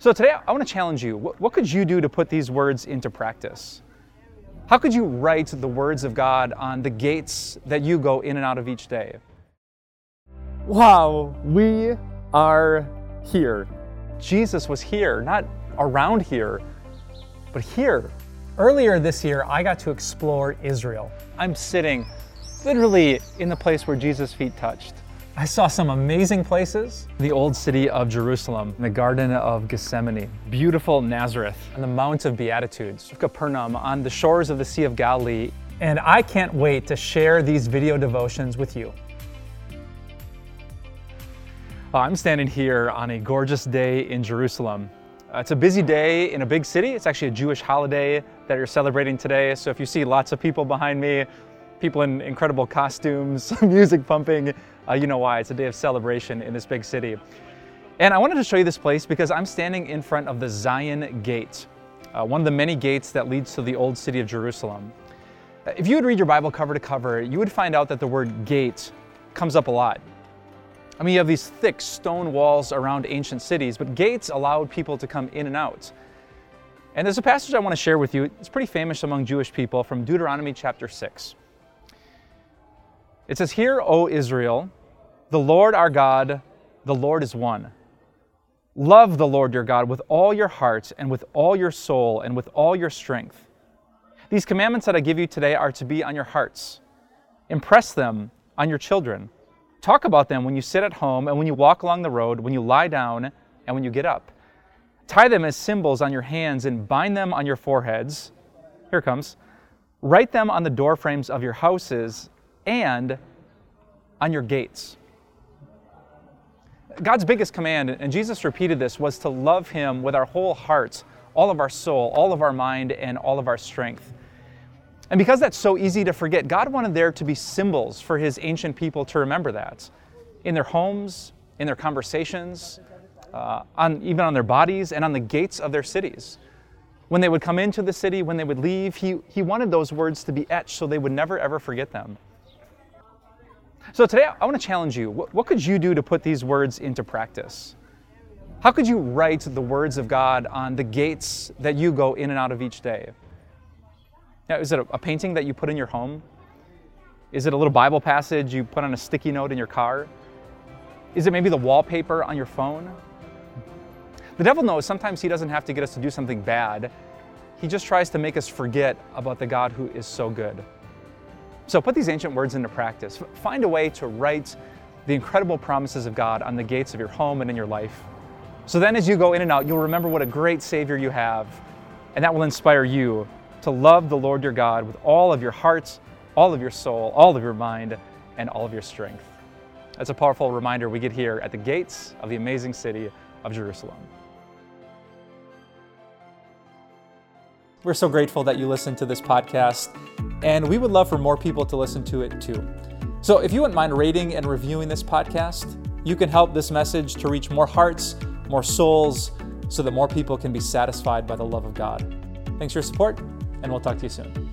So today I want to challenge you. What, what could you do to put these words into practice? How could you write the words of God on the gates that you go in and out of each day? Wow, we are here. Jesus was here, not around here, but here. Earlier this year, I got to explore Israel. I'm sitting literally in the place where Jesus' feet touched. I saw some amazing places. The old city of Jerusalem, the Garden of Gethsemane, beautiful Nazareth, and the Mount of Beatitudes, Capernaum, on the shores of the Sea of Galilee. And I can't wait to share these video devotions with you. Uh, I'm standing here on a gorgeous day in Jerusalem. Uh, it's a busy day in a big city. It's actually a Jewish holiday that you're celebrating today. So if you see lots of people behind me, people in incredible costumes, music pumping, uh, you know why. It's a day of celebration in this big city. And I wanted to show you this place because I'm standing in front of the Zion Gate, uh, one of the many gates that leads to the old city of Jerusalem. If you would read your Bible cover to cover, you would find out that the word gate comes up a lot. I mean, you have these thick stone walls around ancient cities, but gates allowed people to come in and out. And there's a passage I want to share with you. It's pretty famous among Jewish people from Deuteronomy chapter 6. It says, Hear, O Israel, the Lord our God, the Lord is one. Love the Lord your God with all your heart and with all your soul and with all your strength. These commandments that I give you today are to be on your hearts. Impress them on your children. Talk about them when you sit at home and when you walk along the road, when you lie down and when you get up. Tie them as symbols on your hands and bind them on your foreheads. Here comes. Write them on the doorframes of your houses and on your gates. God's biggest command, and Jesus repeated this, was to love Him with our whole hearts, all of our soul, all of our mind, and all of our strength. And because that's so easy to forget, God wanted there to be symbols for His ancient people to remember that in their homes, in their conversations, uh, on, even on their bodies, and on the gates of their cities. When they would come into the city, when they would leave, He, he wanted those words to be etched so they would never ever forget them. So today I want to challenge you. What, could you do to put these words into practice? How could you write the words of God on the gates that you go in and out of each day? Now, is it a painting that you put in your home? Is it a little Bible passage you put on a sticky note in your car? Is it maybe the wallpaper on your phone? The devil knows sometimes he doesn't have to get us to do something bad. He just tries to make us forget about the God who is so good. So put these ancient words into practice. Find a way to write the incredible promises of God on the gates of your home and in your life. So then, as you go in and out, you'll remember what a great Savior you have, and that will inspire you to love the Lord your God with all of your heart, all of your soul, all of your mind, and all of your strength. That's a powerful reminder we get here at the gates of the amazing city of Jerusalem. We're so grateful that you listened to this podcast, and we would love for more people to listen to it too. So if you wouldn't mind rating and reviewing this podcast, you can help this message to reach more hearts, more souls, so that more people can be satisfied by the love of God. Thanks for your support, and we'll talk to you soon.